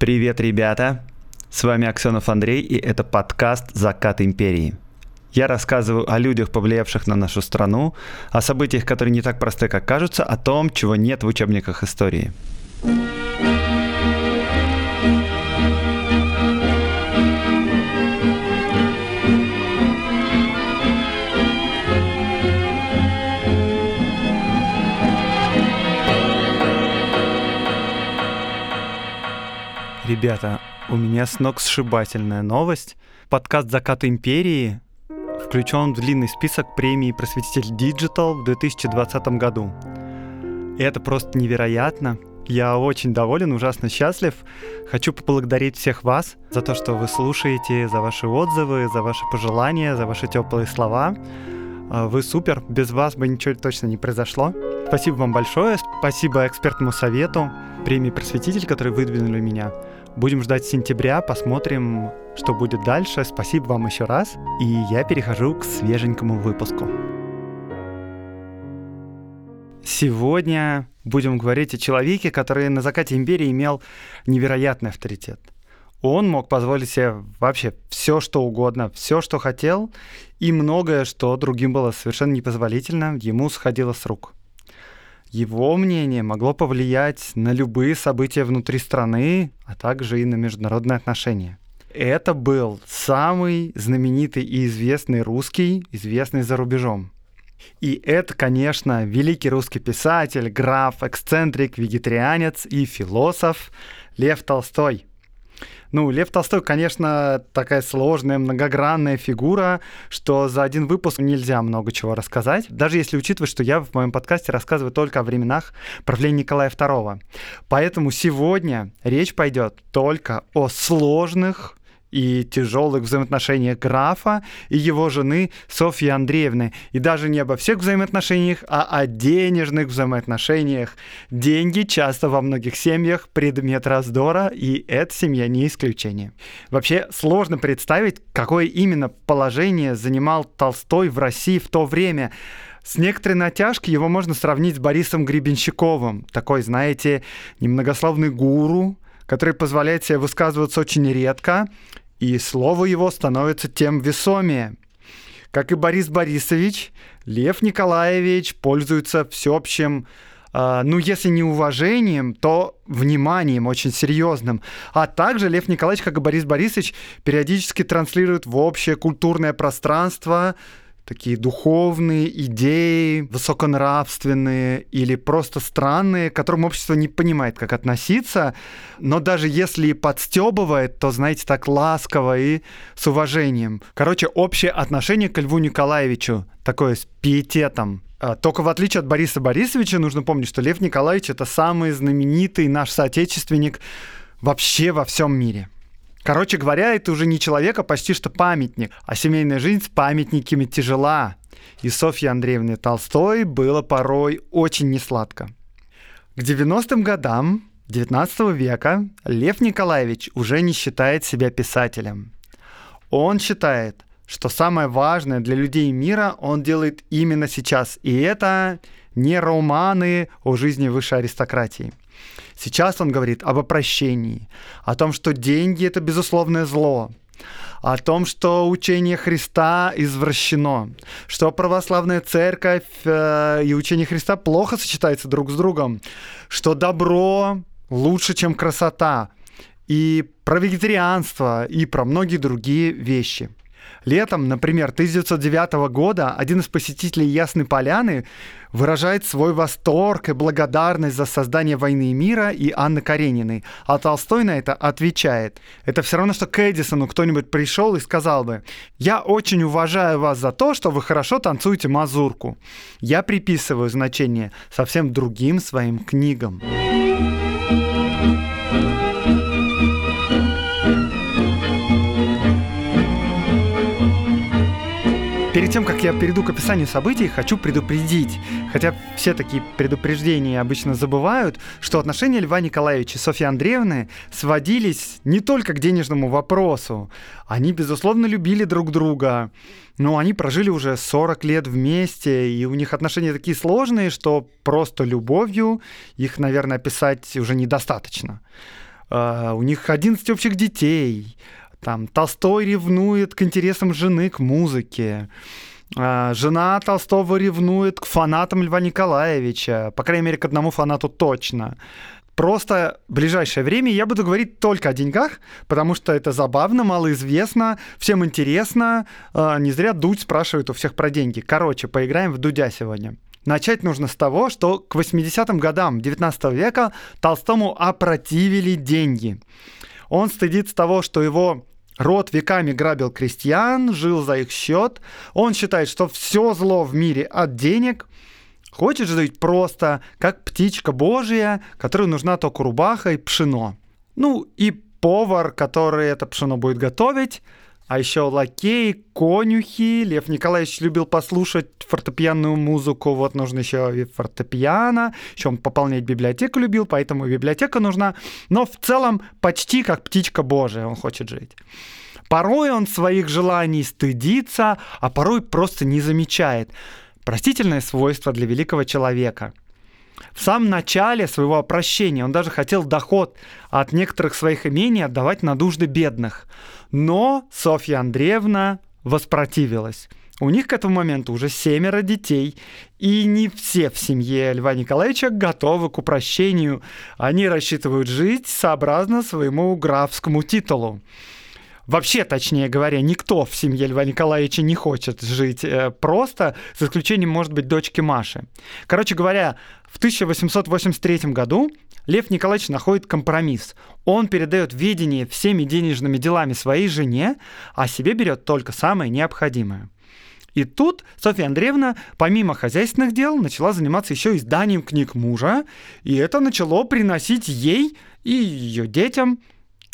Привет, ребята! С вами Аксенов Андрей, и это подкаст «Закат империи». Я рассказываю о людях, повлиявших на нашу страну, о событиях, которые не так просты, как кажутся, о том, чего нет в учебниках истории. Ребята, у меня сногсшибательная новость. Подкаст «Закат империи» включен в длинный список премии «Просветитель Digital» в 2020 году. И это просто невероятно. Я очень доволен, ужасно счастлив. Хочу поблагодарить всех вас за то, что вы слушаете, за ваши отзывы, за ваши пожелания, за ваши теплые слова. А, вы супер, без вас бы ничего точно не произошло. Спасибо вам большое, спасибо экспертному совету, премии «Просветитель», который выдвинули меня. Будем ждать сентября, посмотрим, что будет дальше. Спасибо вам еще раз. И я перехожу к свеженькому выпуску. Сегодня будем говорить о человеке, который на закате империи имел невероятный авторитет. Он мог позволить себе вообще все, что угодно, все, что хотел, и многое, что другим было совершенно непозволительно, ему сходило с рук. Его мнение могло повлиять на любые события внутри страны, а также и на международные отношения. Это был самый знаменитый и известный русский, известный за рубежом. И это, конечно, великий русский писатель, граф, эксцентрик, вегетарианец и философ Лев Толстой – ну, Лев Толстой, конечно, такая сложная, многогранная фигура, что за один выпуск нельзя много чего рассказать, даже если учитывать, что я в моем подкасте рассказываю только о временах правления Николая II. Поэтому сегодня речь пойдет только о сложных и тяжелых взаимоотношениях графа и его жены Софьи Андреевны. И даже не обо всех взаимоотношениях, а о денежных взаимоотношениях. Деньги часто во многих семьях предмет раздора, и эта семья не исключение. Вообще сложно представить, какое именно положение занимал Толстой в России в то время. С некоторой натяжкой его можно сравнить с Борисом Гребенщиковым. Такой, знаете, немногословный гуру, который позволяет себе высказываться очень редко, и слово его становится тем весомее. Как и Борис Борисович, Лев Николаевич пользуется всеобщим Uh, ну, если не уважением, то вниманием очень серьезным. А также Лев Николаевич, как и Борис Борисович, периодически транслирует в общее культурное пространство такие духовные идеи, высоконравственные или просто странные, к которым общество не понимает, как относиться. Но даже если и подстебывает, то, знаете, так ласково и с уважением. Короче, общее отношение к Льву Николаевичу такое с пиететом. А, только в отличие от Бориса Борисовича, нужно помнить, что Лев Николаевич — это самый знаменитый наш соотечественник вообще во всем мире. Короче говоря, это уже не человек, а почти что памятник. А семейная жизнь с памятниками тяжела. И Софье Андреевне Толстой было порой очень несладко. К 90-м годам 19 века Лев Николаевич уже не считает себя писателем. Он считает, что самое важное для людей мира он делает именно сейчас. И это не романы о жизни высшей аристократии. Сейчас он говорит об опрощении, о том, что деньги — это безусловное зло, о том, что учение Христа извращено, что православная церковь э, и учение Христа плохо сочетаются друг с другом, что добро лучше, чем красота, и про вегетарианство, и про многие другие вещи — Летом, например, 1909 года один из посетителей Ясной Поляны выражает свой восторг и благодарность за создание «Войны и мира» и Анны Карениной. А Толстой на это отвечает. Это все равно, что к Эдисону кто-нибудь пришел и сказал бы, «Я очень уважаю вас за то, что вы хорошо танцуете мазурку. Я приписываю значение совсем другим своим книгам». Перед тем, как я перейду к описанию событий, хочу предупредить, хотя все такие предупреждения обычно забывают, что отношения Льва Николаевича и Софьи Андреевны сводились не только к денежному вопросу. Они, безусловно, любили друг друга, но они прожили уже 40 лет вместе, и у них отношения такие сложные, что просто любовью их, наверное, описать уже недостаточно. э, у них 11 общих детей, там Толстой ревнует к интересам жены, к музыке. А, жена Толстого ревнует к фанатам Льва Николаевича, по крайней мере, к одному фанату точно. Просто в ближайшее время я буду говорить только о деньгах, потому что это забавно, малоизвестно, всем интересно. А, не зря Дудь спрашивает у всех про деньги. Короче, поиграем в Дудя сегодня. Начать нужно с того, что к 80-м годам 19 века Толстому опротивили деньги. Он стыдится того, что его Род веками грабил крестьян, жил за их счет. Он считает, что все зло в мире от денег. Хочет жить просто, как птичка божья, которой нужна только рубаха и пшено. Ну и повар, который это пшено будет готовить, а еще лакеи, конюхи. Лев Николаевич любил послушать фортепианную музыку. Вот нужно еще и фортепиано. Еще он пополнять библиотеку любил, поэтому библиотека нужна. Но в целом почти как птичка божия он хочет жить. Порой он своих желаний стыдится, а порой просто не замечает. Простительное свойство для великого человека – в самом начале своего обращения он даже хотел доход от некоторых своих имений отдавать на нужды бедных. Но Софья Андреевна воспротивилась. У них к этому моменту уже семеро детей, и не все в семье Льва Николаевича готовы к упрощению. Они рассчитывают жить сообразно своему графскому титулу. Вообще, точнее говоря, никто в семье Льва Николаевича не хочет жить э, просто, за исключением, может быть, дочки Маши. Короче говоря, в 1883 году Лев Николаевич находит компромисс. Он передает ведение всеми денежными делами своей жене, а себе берет только самое необходимое. И тут Софья Андреевна, помимо хозяйственных дел, начала заниматься еще изданием книг мужа, и это начало приносить ей и ее детям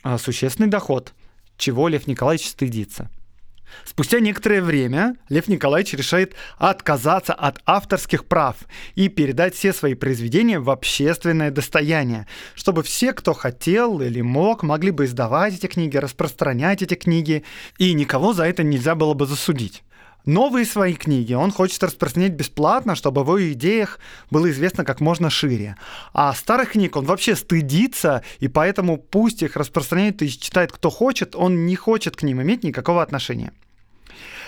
а, существенный доход – чего Лев Николаевич стыдится. Спустя некоторое время Лев Николаевич решает отказаться от авторских прав и передать все свои произведения в общественное достояние, чтобы все, кто хотел или мог, могли бы издавать эти книги, распространять эти книги, и никого за это нельзя было бы засудить. Новые свои книги он хочет распространять бесплатно, чтобы в его идеях было известно как можно шире. А старых книг он вообще стыдится, и поэтому пусть их распространяет и читает кто хочет, он не хочет к ним иметь никакого отношения.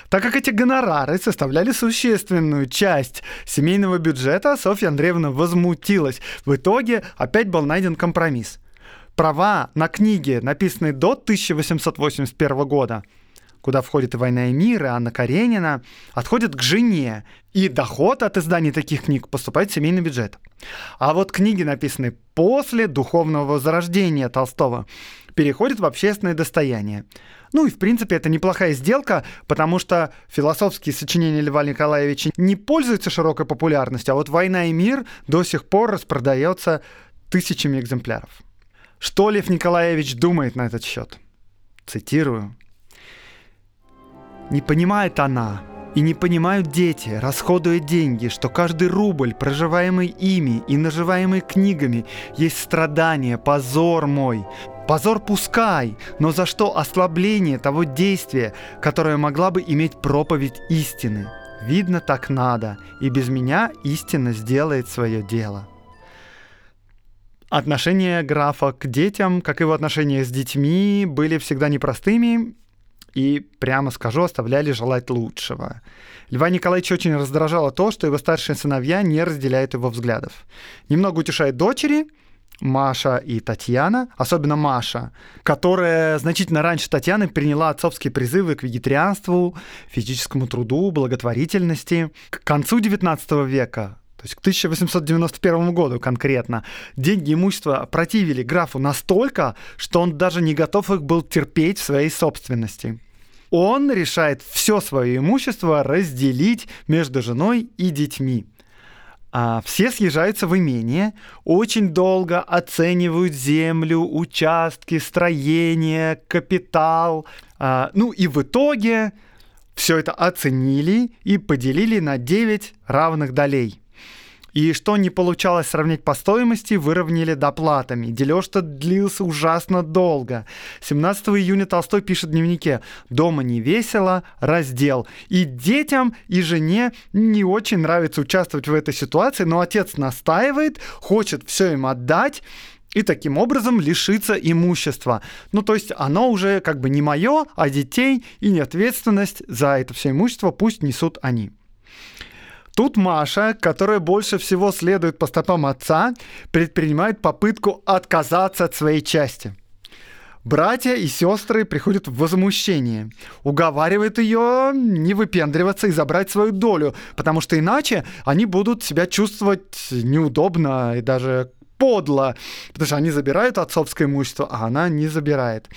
Так как эти гонорары составляли существенную часть семейного бюджета, Софья Андреевна возмутилась. В итоге опять был найден компромисс. Права на книги, написанные до 1881 года, куда входит и «Война и мир», и Анна Каренина, отходит к жене, и доход от издания таких книг поступает в семейный бюджет. А вот книги, написанные после духовного возрождения Толстого, переходят в общественное достояние. Ну и, в принципе, это неплохая сделка, потому что философские сочинения Льва Николаевича не пользуются широкой популярностью, а вот «Война и мир» до сих пор распродается тысячами экземпляров. Что Лев Николаевич думает на этот счет? Цитирую. Не понимает она, и не понимают дети, расходуя деньги, что каждый рубль, проживаемый ими и наживаемый книгами, есть страдание, позор мой. Позор пускай, но за что ослабление того действия, которое могла бы иметь проповедь истины? Видно, так надо, и без меня истина сделает свое дело. Отношения графа к детям, как его отношения с детьми, были всегда непростыми, и, прямо скажу, оставляли желать лучшего. Льва Николаевича очень раздражало то, что его старшие сыновья не разделяют его взглядов. Немного утешает дочери, Маша и Татьяна, особенно Маша, которая значительно раньше Татьяны приняла отцовские призывы к вегетарианству, физическому труду, благотворительности. К концу XIX века то есть к 1891 году конкретно, деньги имущества противили графу настолько, что он даже не готов их был терпеть в своей собственности. Он решает все свое имущество разделить между женой и детьми. А все съезжаются в имение, очень долго оценивают землю, участки, строение, капитал. А, ну и в итоге все это оценили и поделили на 9 равных долей. И что не получалось сравнить по стоимости, выровняли доплатами. Дележ-то длился ужасно долго. 17 июня Толстой пишет в дневнике «Дома не весело, раздел». И детям, и жене не очень нравится участвовать в этой ситуации, но отец настаивает, хочет все им отдать, и таким образом лишиться имущества. Ну, то есть оно уже как бы не мое, а детей, и не ответственность за это все имущество пусть несут они. Тут Маша, которая больше всего следует по стопам отца, предпринимает попытку отказаться от своей части. Братья и сестры приходят в возмущение, уговаривают ее не выпендриваться и забрать свою долю, потому что иначе они будут себя чувствовать неудобно и даже подло, потому что они забирают отцовское имущество, а она не забирает.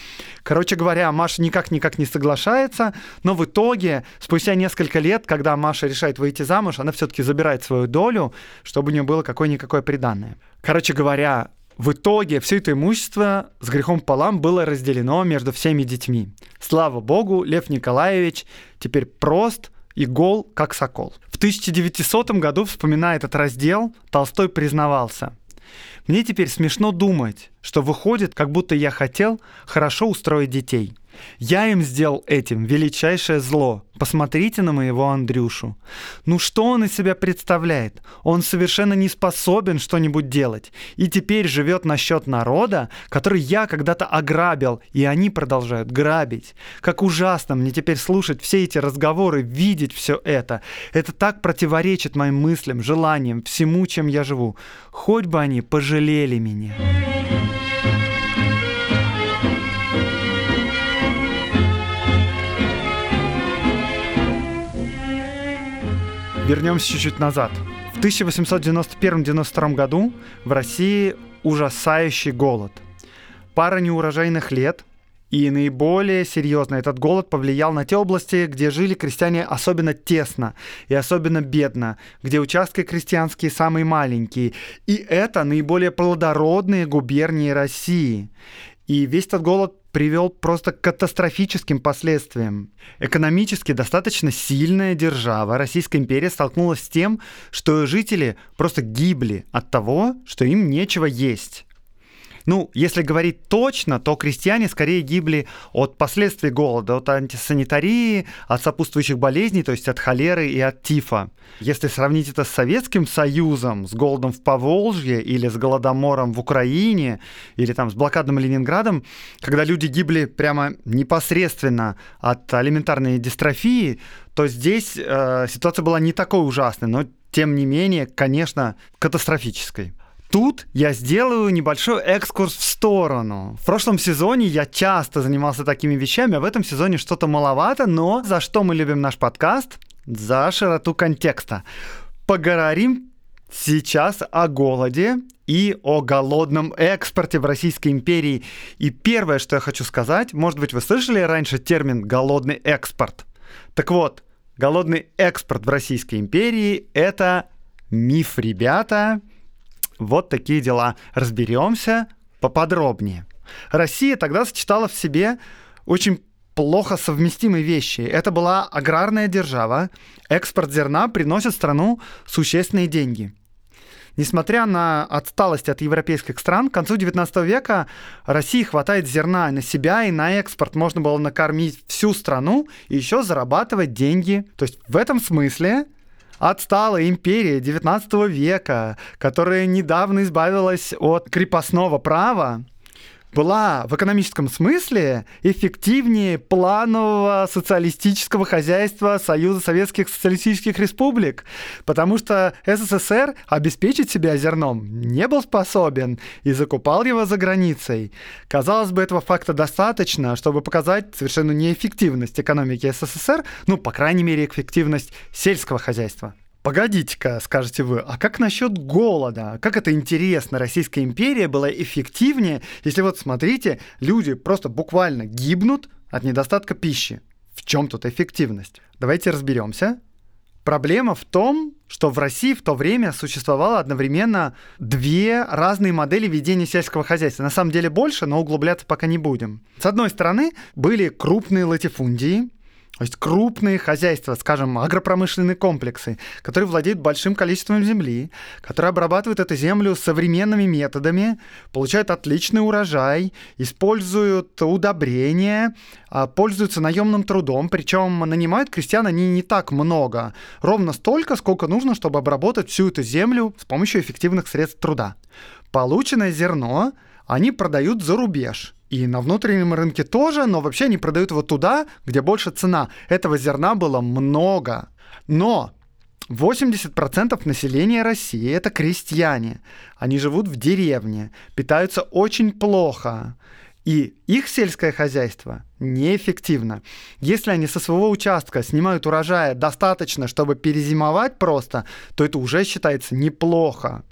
Короче говоря, Маша никак-никак не соглашается, но в итоге, спустя несколько лет, когда Маша решает выйти замуж, она все-таки забирает свою долю, чтобы у нее было какое-никакое приданное. Короче говоря, в итоге все это имущество с грехом полам было разделено между всеми детьми. Слава богу, Лев Николаевич теперь прост и гол, как сокол. В 1900 году, вспоминая этот раздел, Толстой признавался – мне теперь смешно думать, что выходит, как будто я хотел хорошо устроить детей. Я им сделал этим величайшее зло. Посмотрите на моего Андрюшу. Ну что он из себя представляет? Он совершенно не способен что-нибудь делать. И теперь живет на счет народа, который я когда-то ограбил, и они продолжают грабить. Как ужасно мне теперь слушать все эти разговоры, видеть все это. Это так противоречит моим мыслям, желаниям, всему, чем я живу. Хоть бы они пожалели меня. Вернемся чуть-чуть назад. В 1891-92 году в России ужасающий голод. Пара неурожайных лет, и наиболее серьезно этот голод повлиял на те области, где жили крестьяне особенно тесно и особенно бедно, где участки крестьянские самые маленькие. И это наиболее плодородные губернии России. И весь этот голод привел просто к катастрофическим последствиям. Экономически достаточно сильная держава, Российская империя, столкнулась с тем, что жители просто гибли от того, что им нечего есть. Ну, если говорить точно, то крестьяне скорее гибли от последствий голода, от антисанитарии, от сопутствующих болезней, то есть от холеры и от тифа. Если сравнить это с Советским Союзом, с голодом в Поволжье или с голодомором в Украине, или там с блокадным Ленинградом, когда люди гибли прямо непосредственно от алиментарной дистрофии, то здесь э, ситуация была не такой ужасной, но тем не менее, конечно, катастрофической. Тут я сделаю небольшой экскурс в сторону. В прошлом сезоне я часто занимался такими вещами, а в этом сезоне что-то маловато, но за что мы любим наш подкаст? За широту контекста. Поговорим сейчас о голоде и о голодном экспорте в Российской империи. И первое, что я хочу сказать, может быть, вы слышали раньше термин «голодный экспорт». Так вот, голодный экспорт в Российской империи — это миф, ребята, вот такие дела. Разберемся поподробнее. Россия тогда сочетала в себе очень плохо совместимые вещи. Это была аграрная держава. Экспорт зерна приносит страну существенные деньги. Несмотря на отсталость от европейских стран, к концу 19 века России хватает зерна на себя, и на экспорт можно было накормить всю страну и еще зарабатывать деньги. То есть в этом смысле отсталая империя XIX века, которая недавно избавилась от крепостного права, была в экономическом смысле эффективнее планового социалистического хозяйства Союза Советских Социалистических Республик, потому что СССР обеспечить себя зерном не был способен и закупал его за границей. Казалось бы, этого факта достаточно, чтобы показать совершенно неэффективность экономики СССР, ну, по крайней мере, эффективность сельского хозяйства. Погодите-ка, скажете вы, а как насчет голода? Как это интересно, Российская империя была эффективнее, если вот смотрите, люди просто буквально гибнут от недостатка пищи. В чем тут эффективность? Давайте разберемся. Проблема в том, что в России в то время существовало одновременно две разные модели ведения сельского хозяйства. На самом деле больше, но углубляться пока не будем. С одной стороны, были крупные латифундии, То есть крупные хозяйства, скажем, агропромышленные комплексы, которые владеют большим количеством земли, которые обрабатывают эту землю современными методами, получают отличный урожай, используют удобрения, а, пользуются наемным трудом, причем нанимают крестьян они не так много, ровно столько, сколько нужно, чтобы обработать всю эту землю с помощью эффективных средств труда. Полученное зерно они продают за рубеж – и на внутреннем рынке тоже, но вообще они продают его туда, где больше цена. Этого зерна было много. Но 80% населения России это крестьяне. Они живут в деревне, питаются очень плохо. И их сельское хозяйство неэффективно. Если они со своего участка снимают урожая достаточно, чтобы перезимовать просто, то это уже считается неплохо.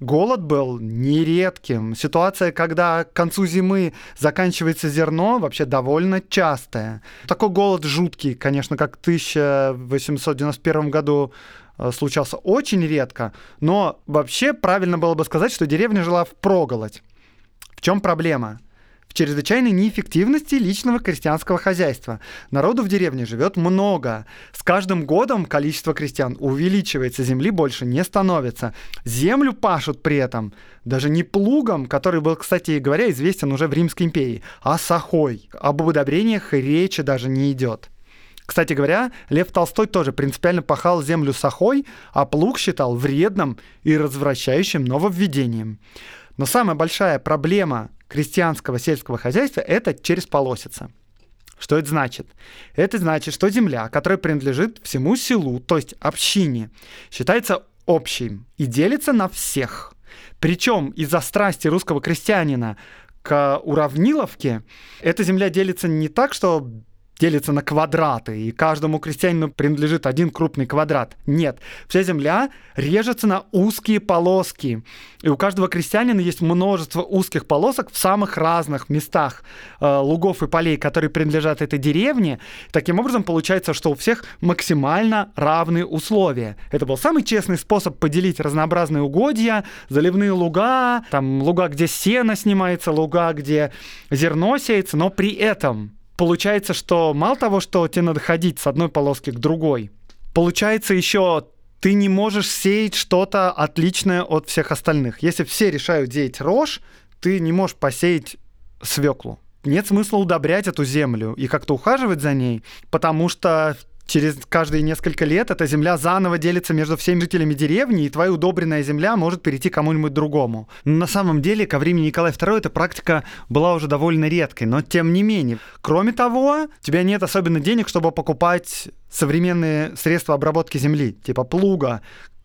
Голод был нередким. Ситуация, когда к концу зимы заканчивается зерно, вообще довольно частая. Такой голод жуткий, конечно, как в 1891 году э, случался очень редко, но вообще правильно было бы сказать, что деревня жила в проголодь. В чем проблема? Чрезвычайной неэффективности личного крестьянского хозяйства. Народу в деревне живет много. С каждым годом количество крестьян увеличивается, земли больше не становится. Землю пашут при этом даже не плугом, который был, кстати говоря, известен уже в Римской империи, а сахой. Об удобрениях речи даже не идет. Кстати говоря, Лев Толстой тоже принципиально пахал землю сахой, а плуг считал вредным и развращающим нововведением. Но самая большая проблема крестьянского сельского хозяйства – это через полосица. Что это значит? Это значит, что земля, которая принадлежит всему селу, то есть общине, считается общей и делится на всех. Причем из-за страсти русского крестьянина к уравниловке эта земля делится не так, что делится на квадраты, и каждому крестьянину принадлежит один крупный квадрат. Нет, вся земля режется на узкие полоски. И у каждого крестьянина есть множество узких полосок в самых разных местах э, лугов и полей, которые принадлежат этой деревне. Таким образом, получается, что у всех максимально равные условия. Это был самый честный способ поделить разнообразные угодья, заливные луга, там луга, где сено снимается, луга, где зерно сеется, но при этом получается, что мало того, что тебе надо ходить с одной полоски к другой, получается еще ты не можешь сеять что-то отличное от всех остальных. Если все решают сеять рожь, ты не можешь посеять свеклу. Нет смысла удобрять эту землю и как-то ухаживать за ней, потому что через каждые несколько лет эта земля заново делится между всеми жителями деревни, и твоя удобренная земля может перейти кому-нибудь другому. На самом деле, ко времени Николая II эта практика была уже довольно редкой, но тем не менее. Кроме того, у тебя нет особенно денег, чтобы покупать современные средства обработки земли, типа плуга,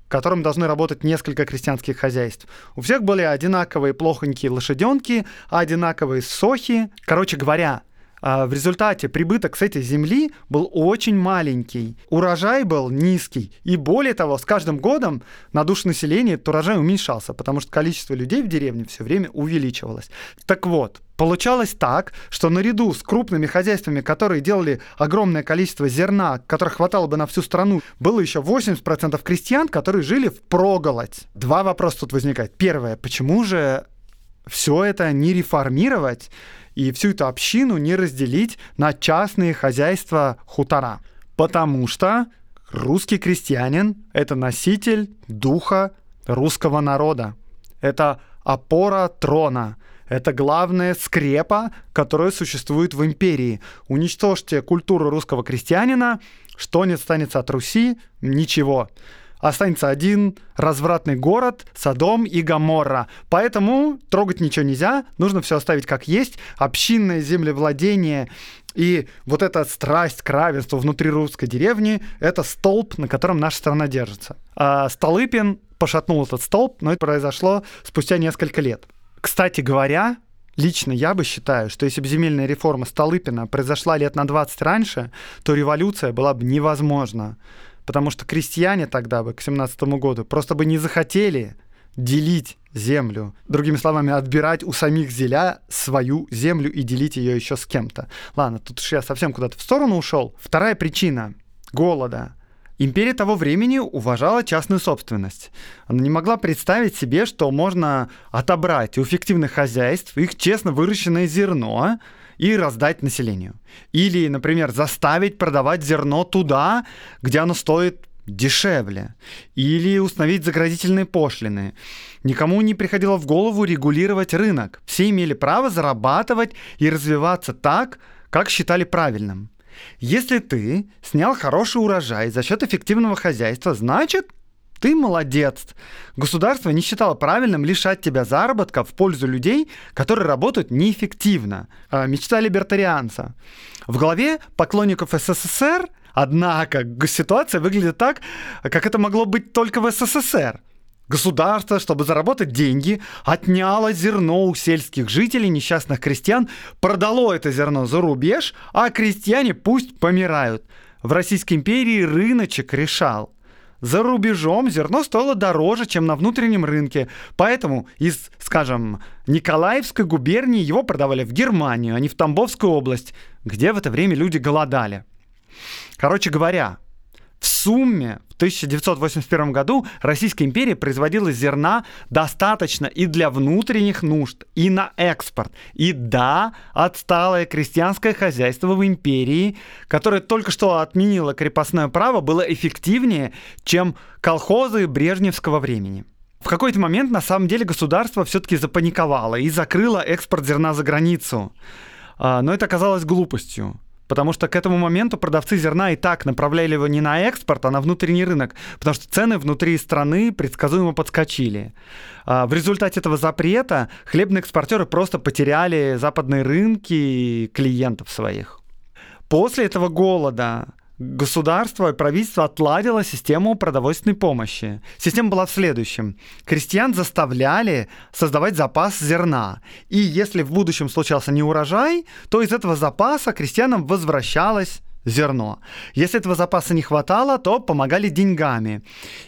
которым должны работать несколько крестьянских хозяйств. У всех были одинаковые плохонькие лошаденки, одинаковые сохи. Короче говоря, в результате прибыток с этой земли был очень маленький, урожай был низкий, и более того, с каждым годом на душу населения этот урожай уменьшался, потому что количество людей в деревне все время увеличивалось. Так вот, Получалось так, что наряду с крупными хозяйствами, которые делали огромное количество зерна, которых хватало бы на всю страну, было еще 80% крестьян, которые жили в проголодь. Два вопроса тут возникают. Первое, почему же все это не реформировать и всю эту общину не разделить на частные хозяйства хутора. Потому что русский крестьянин — это носитель духа русского народа. Это опора трона. Это главная скрепа, которая существует в империи. Уничтожьте культуру русского крестьянина, что не останется от Руси? Ничего останется один развратный город, Содом и Гаморра. Поэтому трогать ничего нельзя, нужно все оставить как есть. Общинное землевладение и вот эта страсть к равенству внутри русской деревни — это столб, на котором наша страна держится. А Столыпин пошатнул этот столб, но это произошло спустя несколько лет. Кстати говоря, Лично я бы считаю, что если бы земельная реформа Столыпина произошла лет на 20 раньше, то революция была бы невозможна потому что крестьяне тогда бы к 17 году просто бы не захотели делить землю. Другими словами, отбирать у самих зеля свою землю и делить ее еще с кем-то. Ладно, тут уж я совсем куда-то в сторону ушел. Вторая причина голода. Империя того времени уважала частную собственность. Она не могла представить себе, что можно отобрать у фиктивных хозяйств их честно выращенное зерно и раздать населению. Или, например, заставить продавать зерно туда, где оно стоит дешевле. Или установить заградительные пошлины. Никому не приходило в голову регулировать рынок. Все имели право зарабатывать и развиваться так, как считали правильным. Если ты снял хороший урожай за счет эффективного хозяйства, значит, ты молодец. Государство не считало правильным лишать тебя заработка в пользу людей, которые работают неэффективно. А, мечта либертарианца. В голове поклонников СССР, однако, ситуация выглядит так, как это могло быть только в СССР. Государство, чтобы заработать деньги, отняло зерно у сельских жителей, несчастных крестьян, продало это зерно за рубеж, а крестьяне пусть помирают. В Российской империи рыночек решал. За рубежом зерно стоило дороже, чем на внутреннем рынке, поэтому из, скажем, Николаевской губернии его продавали в Германию, а не в Тамбовскую область, где в это время люди голодали. Короче говоря, в сумме 1981 году Российская империя производила зерна достаточно и для внутренних нужд, и на экспорт. И да, отсталое крестьянское хозяйство в империи, которое только что отменило крепостное право, было эффективнее, чем колхозы брежневского времени. В какой-то момент, на самом деле, государство все-таки запаниковало и закрыло экспорт зерна за границу. А, но это оказалось глупостью. Потому что к этому моменту продавцы зерна и так направляли его не на экспорт, а на внутренний рынок, потому что цены внутри страны предсказуемо подскочили. А, в результате этого запрета хлебные экспортеры просто потеряли западные рынки и клиентов своих. После этого голода государство и правительство отладило систему продовольственной помощи. Система была в следующем. Крестьян заставляли создавать запас зерна. И если в будущем случался неурожай, то из этого запаса крестьянам возвращалось зерно. Если этого запаса не хватало, то помогали деньгами.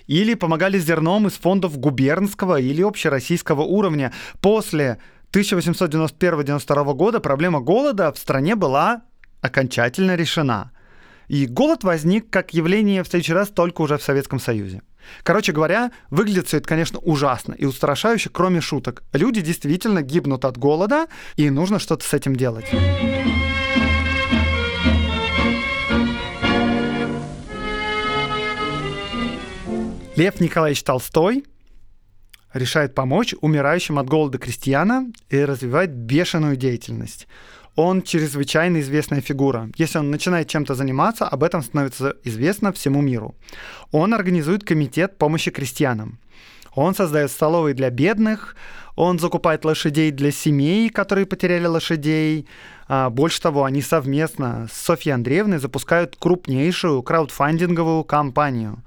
Или помогали зерном из фондов губернского или общероссийского уровня. После 1891-92 года проблема голода в стране была окончательно решена. И голод возник как явление в следующий раз только уже в Советском Союзе. Короче говоря, выглядит все это, конечно, ужасно и устрашающе, кроме шуток. Люди действительно гибнут от голода, и нужно что-то с этим делать. Лев Николаевич Толстой решает помочь умирающим от голода крестьянам и развивает бешеную деятельность он чрезвычайно известная фигура. Если он начинает чем-то заниматься, об этом становится известно всему миру. Он организует комитет помощи крестьянам. Он создает столовые для бедных, он закупает лошадей для семей, которые потеряли лошадей. А, больше того, они совместно с Софьей Андреевной запускают крупнейшую краудфандинговую кампанию.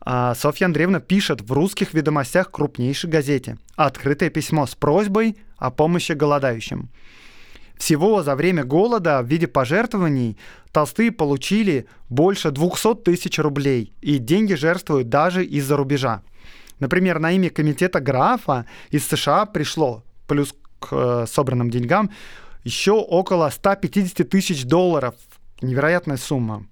А, Софья Андреевна пишет в русских ведомостях крупнейшей газете открытое письмо с просьбой о помощи голодающим. Всего за время голода в виде пожертвований толстые получили больше 200 тысяч рублей, и деньги жертвуют даже из-за рубежа. Например, на имя комитета Графа из США пришло, плюс к э, собранным деньгам, еще около 150 тысяч долларов. Невероятная сумма.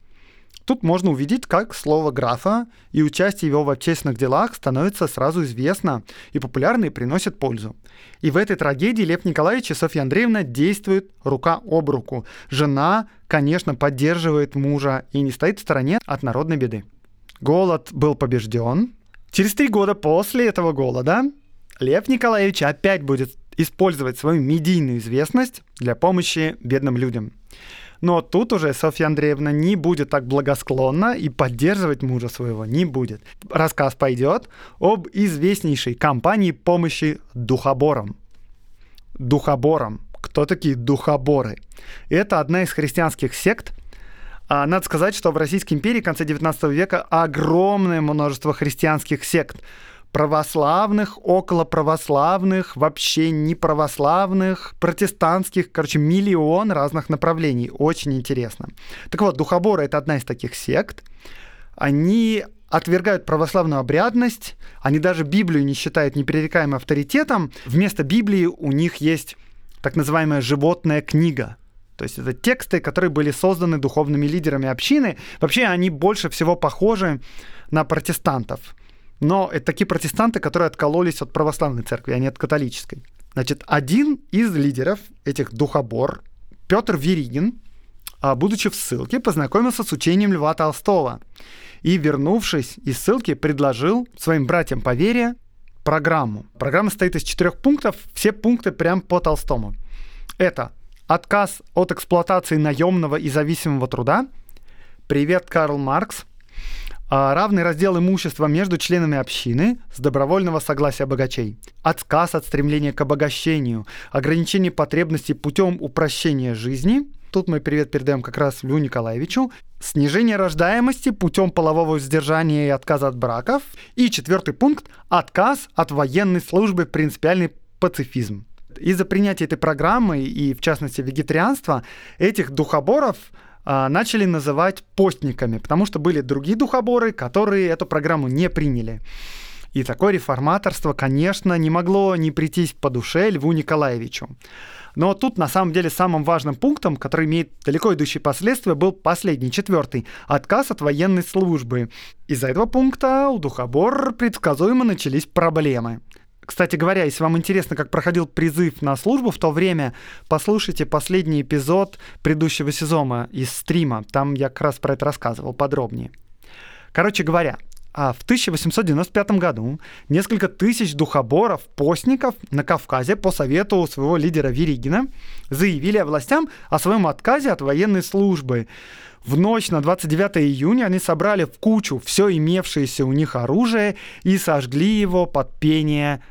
Тут можно увидеть, как слово графа и участие его в общественных делах становится сразу известно и популярно и приносит пользу. И в этой трагедии Лев Николаевич и Софья Андреевна действуют рука об руку. Жена, конечно, поддерживает мужа и не стоит в стороне от народной беды. Голод был побежден. Через три года после этого голода Лев Николаевич опять будет использовать свою медийную известность для помощи бедным людям. Но тут уже Софья Андреевна не будет так благосклонна и поддерживать мужа своего не будет. Рассказ пойдет об известнейшей компании помощи духоборам. Духоборам. Кто такие духоборы? Это одна из христианских сект, а, надо сказать, что в Российской империи в конце 19 века огромное множество христианских сект православных, около православных, вообще не православных, протестантских, короче, миллион разных направлений. Очень интересно. Так вот, духоборы — это одна из таких сект. Они отвергают православную обрядность, они даже Библию не считают непререкаемым авторитетом. Вместо Библии у них есть так называемая животная книга. То есть это тексты, которые были созданы духовными лидерами общины. Вообще они больше всего похожи на протестантов. Но это такие протестанты, которые откололись от православной церкви, а не от католической. Значит, один из лидеров этих духобор, Петр Веригин, а, будучи в ссылке, познакомился с учением Льва Толстого и, вернувшись из ссылки, предложил своим братьям по вере программу. Программа состоит из четырех пунктов, все пункты прям по Толстому. Это отказ от эксплуатации наемного и зависимого труда, привет, Карл Маркс, равный раздел имущества между членами общины с добровольного согласия богачей, отказ от стремления к обогащению, ограничение потребностей путем упрощения жизни, тут мы привет передаем как раз Лю Николаевичу, снижение рождаемости путем полового воздержания и отказа от браков, и четвертый пункт – отказ от военной службы, принципиальный пацифизм. Из-за принятия этой программы и, в частности, вегетарианства, этих духоборов а, начали называть постниками, потому что были другие духоборы, которые эту программу не приняли. И такое реформаторство, конечно, не могло не прийтись по душе Льву Николаевичу. Но тут, на самом деле, самым важным пунктом, который имеет далеко идущие последствия, был последний, четвертый – отказ от военной службы. Из-за этого пункта у Духобор предсказуемо начались проблемы. Кстати говоря, если вам интересно, как проходил призыв на службу в то время, послушайте последний эпизод предыдущего сезона из стрима. Там я как раз про это рассказывал подробнее. Короче говоря, а в 1895 году несколько тысяч духоборов, постников на Кавказе по совету своего лидера Веригина заявили властям о своем отказе от военной службы. В ночь на 29 июня они собрали в кучу все имевшееся у них оружие и сожгли его под пение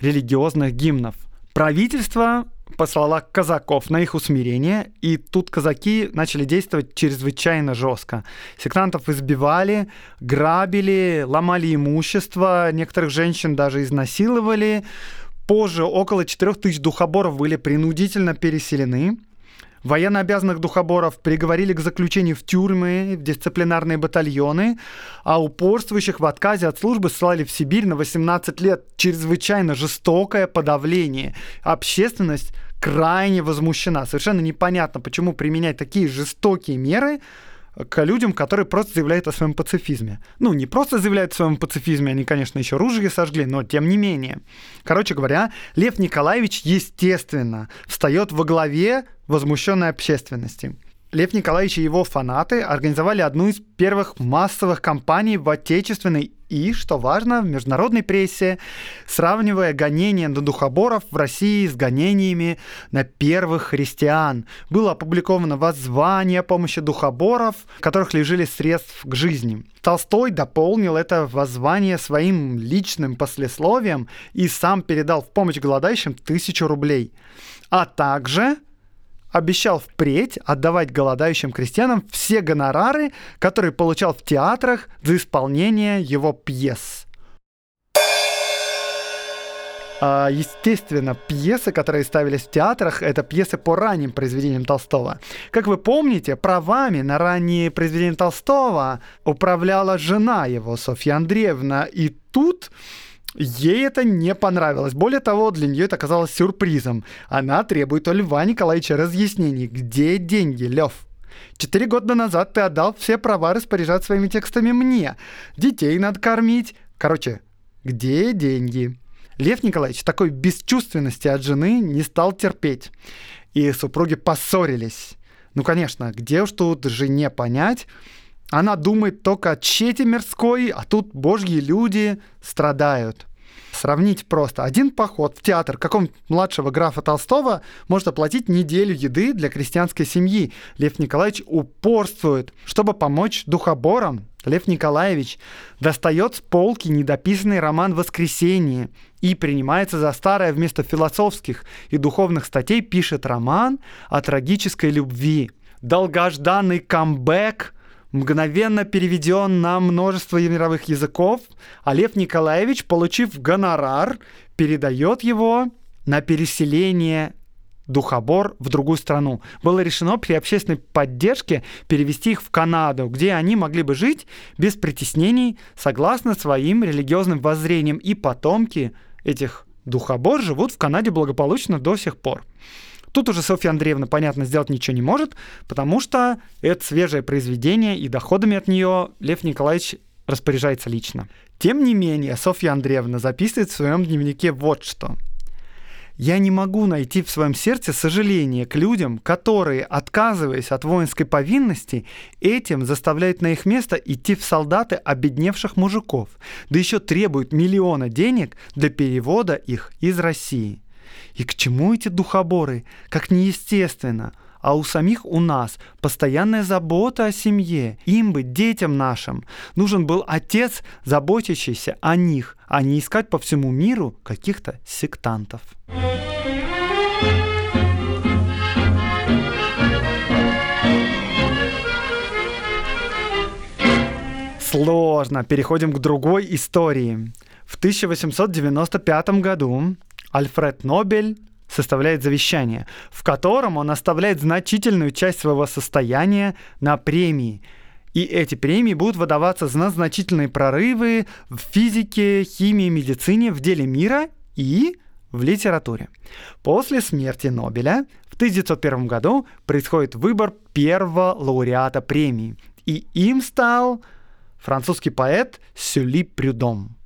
религиозных гимнов. Правительство послала казаков на их усмирение, и тут казаки начали действовать чрезвычайно жестко. Сектантов избивали, грабили, ломали имущество, некоторых женщин даже изнасиловали. Позже около 4000 духоборов были принудительно переселены. Военнообязанных духоборов приговорили к заключению в тюрьмы, в дисциплинарные батальоны, а упорствующих в отказе от службы ссылали в Сибирь на 18 лет. Чрезвычайно жестокое подавление. Общественность крайне возмущена. Совершенно непонятно, почему применять такие жестокие меры к людям, которые просто заявляют о своем пацифизме. Ну, не просто заявляют о своем пацифизме, они, конечно, еще ружье сожгли, но тем не менее. Короче говоря, Лев Николаевич, естественно, встает во главе возмущенной общественности. Лев Николаевич и его фанаты организовали одну из первых массовых кампаний в отечественной и, что важно, в международной прессе, сравнивая гонения на духоборов в России с гонениями на первых христиан. Было опубликовано воззвание о помощи духоборов, которых лежали средств к жизни. Толстой дополнил это воззвание своим личным послесловием и сам передал в помощь голодающим тысячу рублей. А также обещал впредь отдавать голодающим крестьянам все гонорары, которые получал в театрах за исполнение его пьес. А, естественно, пьесы, которые ставились в театрах, это пьесы по ранним произведениям Толстого. Как вы помните, правами на ранние произведения Толстого управляла жена его, Софья Андреевна. И тут Ей это не понравилось. Более того, для нее это оказалось сюрпризом. Она требует у Льва Николаевича разъяснений. Где деньги, Лев? Четыре года назад ты отдал все права распоряжаться своими текстами мне. Детей надо кормить. Короче, где деньги? Лев Николаевич такой бесчувственности от жены не стал терпеть. И супруги поссорились. Ну, конечно, где уж тут жене понять, она думает только о чете мирской, а тут божьи люди страдают. Сравнить просто. Один поход в театр какого-нибудь младшего графа Толстого может оплатить неделю еды для крестьянской семьи. Лев Николаевич упорствует, чтобы помочь духоборам. Лев Николаевич достает с полки недописанный роман «Воскресенье» и принимается за старое вместо философских и духовных статей пишет роман о трагической любви. Долгожданный камбэк – мгновенно переведен на множество мировых языков, а Лев Николаевич, получив гонорар, передает его на переселение духобор в другую страну. Было решено при общественной поддержке перевести их в Канаду, где они могли бы жить без притеснений, согласно своим религиозным воззрениям, и потомки этих духобор живут в Канаде благополучно до сих пор. Тут уже Софья Андреевна, понятно, сделать ничего не может, потому что это свежее произведение, и доходами от нее Лев Николаевич распоряжается лично. Тем не менее, Софья Андреевна записывает в своем дневнике вот что. Я не могу найти в своем сердце сожаления к людям, которые, отказываясь от воинской повинности, этим заставляют на их место идти в солдаты обедневших мужиков, да еще требуют миллиона денег для перевода их из России. И к чему эти духоборы? Как неестественно – а у самих у нас постоянная забота о семье. Им бы, детям нашим, нужен был отец, заботящийся о них, а не искать по всему миру каких-то сектантов. Сложно. Переходим к другой истории. В 1895 году Альфред Нобель составляет завещание, в котором он оставляет значительную часть своего состояния на премии. И эти премии будут выдаваться за значительные прорывы в физике, химии, медицине, в деле мира и в литературе. После смерти Нобеля в 1901 году происходит выбор первого лауреата премии. И им стал французский поэт Сюли Прюдом.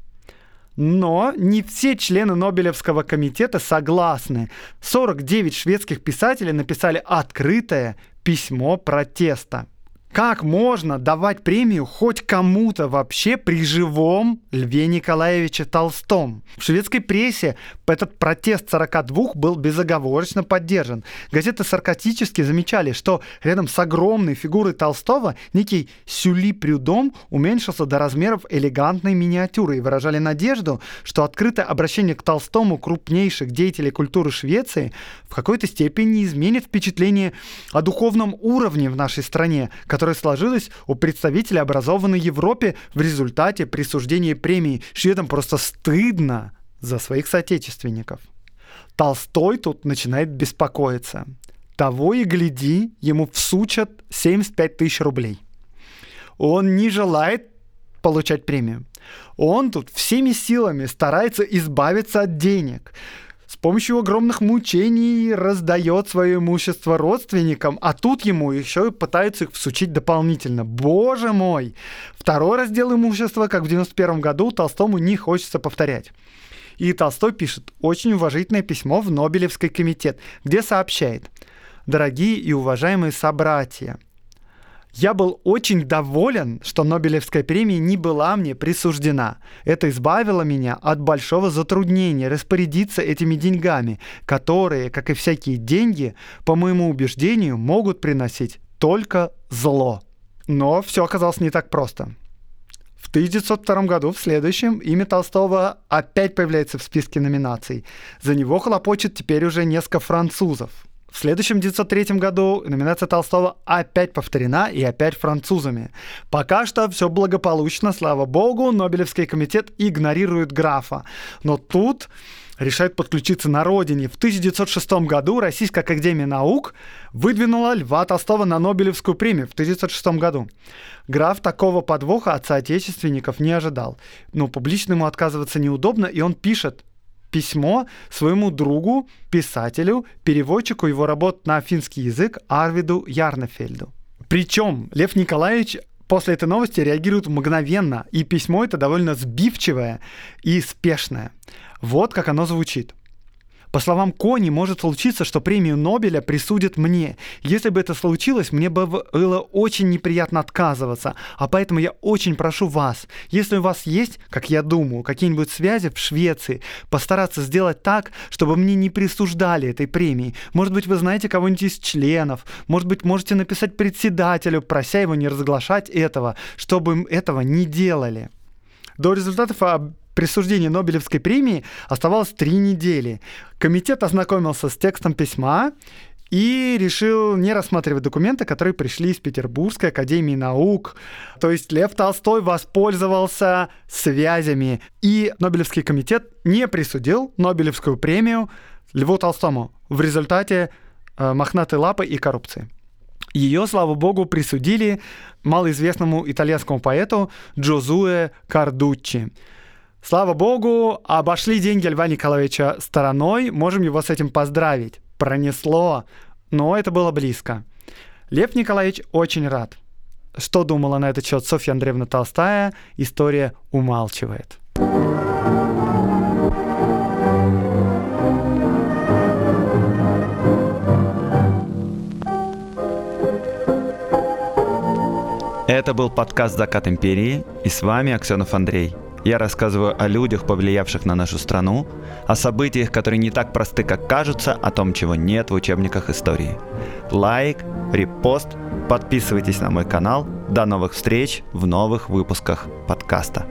Но не все члены Нобелевского комитета согласны. 49 шведских писателей написали открытое письмо протеста. Как можно давать премию хоть кому-то вообще при живом Льве Николаевиче Толстом? В шведской прессе этот протест 42 был безоговорочно поддержан. Газеты саркастически замечали, что рядом с огромной фигурой Толстого некий Сюли Прюдом уменьшился до размеров элегантной миниатюры и выражали надежду, что открытое обращение к Толстому крупнейших деятелей культуры Швеции в какой-то степени изменит впечатление о духовном уровне в нашей стране, который которая сложилась у представителей образованной Европе в результате присуждения премии. Шведам просто стыдно за своих соотечественников. Толстой тут начинает беспокоиться. Того и гляди, ему всучат 75 тысяч рублей. Он не желает получать премию. Он тут всеми силами старается избавиться от денег помощью огромных мучений раздает свое имущество родственникам, а тут ему еще и пытаются их всучить дополнительно. Боже мой! Второй раздел имущества, как в 91 году, Толстому не хочется повторять. И Толстой пишет очень уважительное письмо в Нобелевский комитет, где сообщает «Дорогие и уважаемые собратья, я был очень доволен, что Нобелевская премия не была мне присуждена. Это избавило меня от большого затруднения распорядиться этими деньгами, которые, как и всякие деньги, по моему убеждению, могут приносить только зло. Но все оказалось не так просто. В 1902 году, в следующем, имя Толстого опять появляется в списке номинаций. За него хлопочет теперь уже несколько французов. В следующем 1903 году номинация Толстого опять повторена и опять французами. Пока что все благополучно, слава богу, Нобелевский комитет игнорирует графа. Но тут решает подключиться на родине. В 1906 году Российская Академия Наук выдвинула Льва Толстого на Нобелевскую премию в 1906 году. Граф такого подвоха от соотечественников не ожидал. Но публично ему отказываться неудобно, и он пишет письмо своему другу, писателю, переводчику его работ на финский язык Арвиду Ярнефельду. Причем Лев Николаевич после этой новости реагирует мгновенно, и письмо это довольно сбивчивое и спешное. Вот как оно звучит. По словам Кони, может случиться, что премию Нобеля присудят мне. Если бы это случилось, мне бы было очень неприятно отказываться. А поэтому я очень прошу вас, если у вас есть, как я думаю, какие-нибудь связи в Швеции, постараться сделать так, чтобы мне не присуждали этой премии. Может быть, вы знаете кого-нибудь из членов. Может быть, можете написать председателю, прося его не разглашать этого, чтобы этого не делали. До результатов присуждения Нобелевской премии оставалось три недели. Комитет ознакомился с текстом письма и решил не рассматривать документы, которые пришли из Петербургской академии наук. То есть Лев Толстой воспользовался связями, и Нобелевский комитет не присудил Нобелевскую премию Льву Толстому в результате э, мохнатой лапы и коррупции. Ее, слава богу, присудили малоизвестному итальянскому поэту Джозуэ Кардуччи. Слава богу, обошли деньги Льва Николаевича стороной, можем его с этим поздравить. Пронесло, но это было близко. Лев Николаевич очень рад. Что думала на этот счет Софья Андреевна Толстая, история умалчивает. Это был подкаст «Закат империи» и с вами Аксенов Андрей – я рассказываю о людях, повлиявших на нашу страну, о событиях, которые не так просты, как кажутся, о том, чего нет в учебниках истории. Лайк, репост, подписывайтесь на мой канал. До новых встреч в новых выпусках подкаста.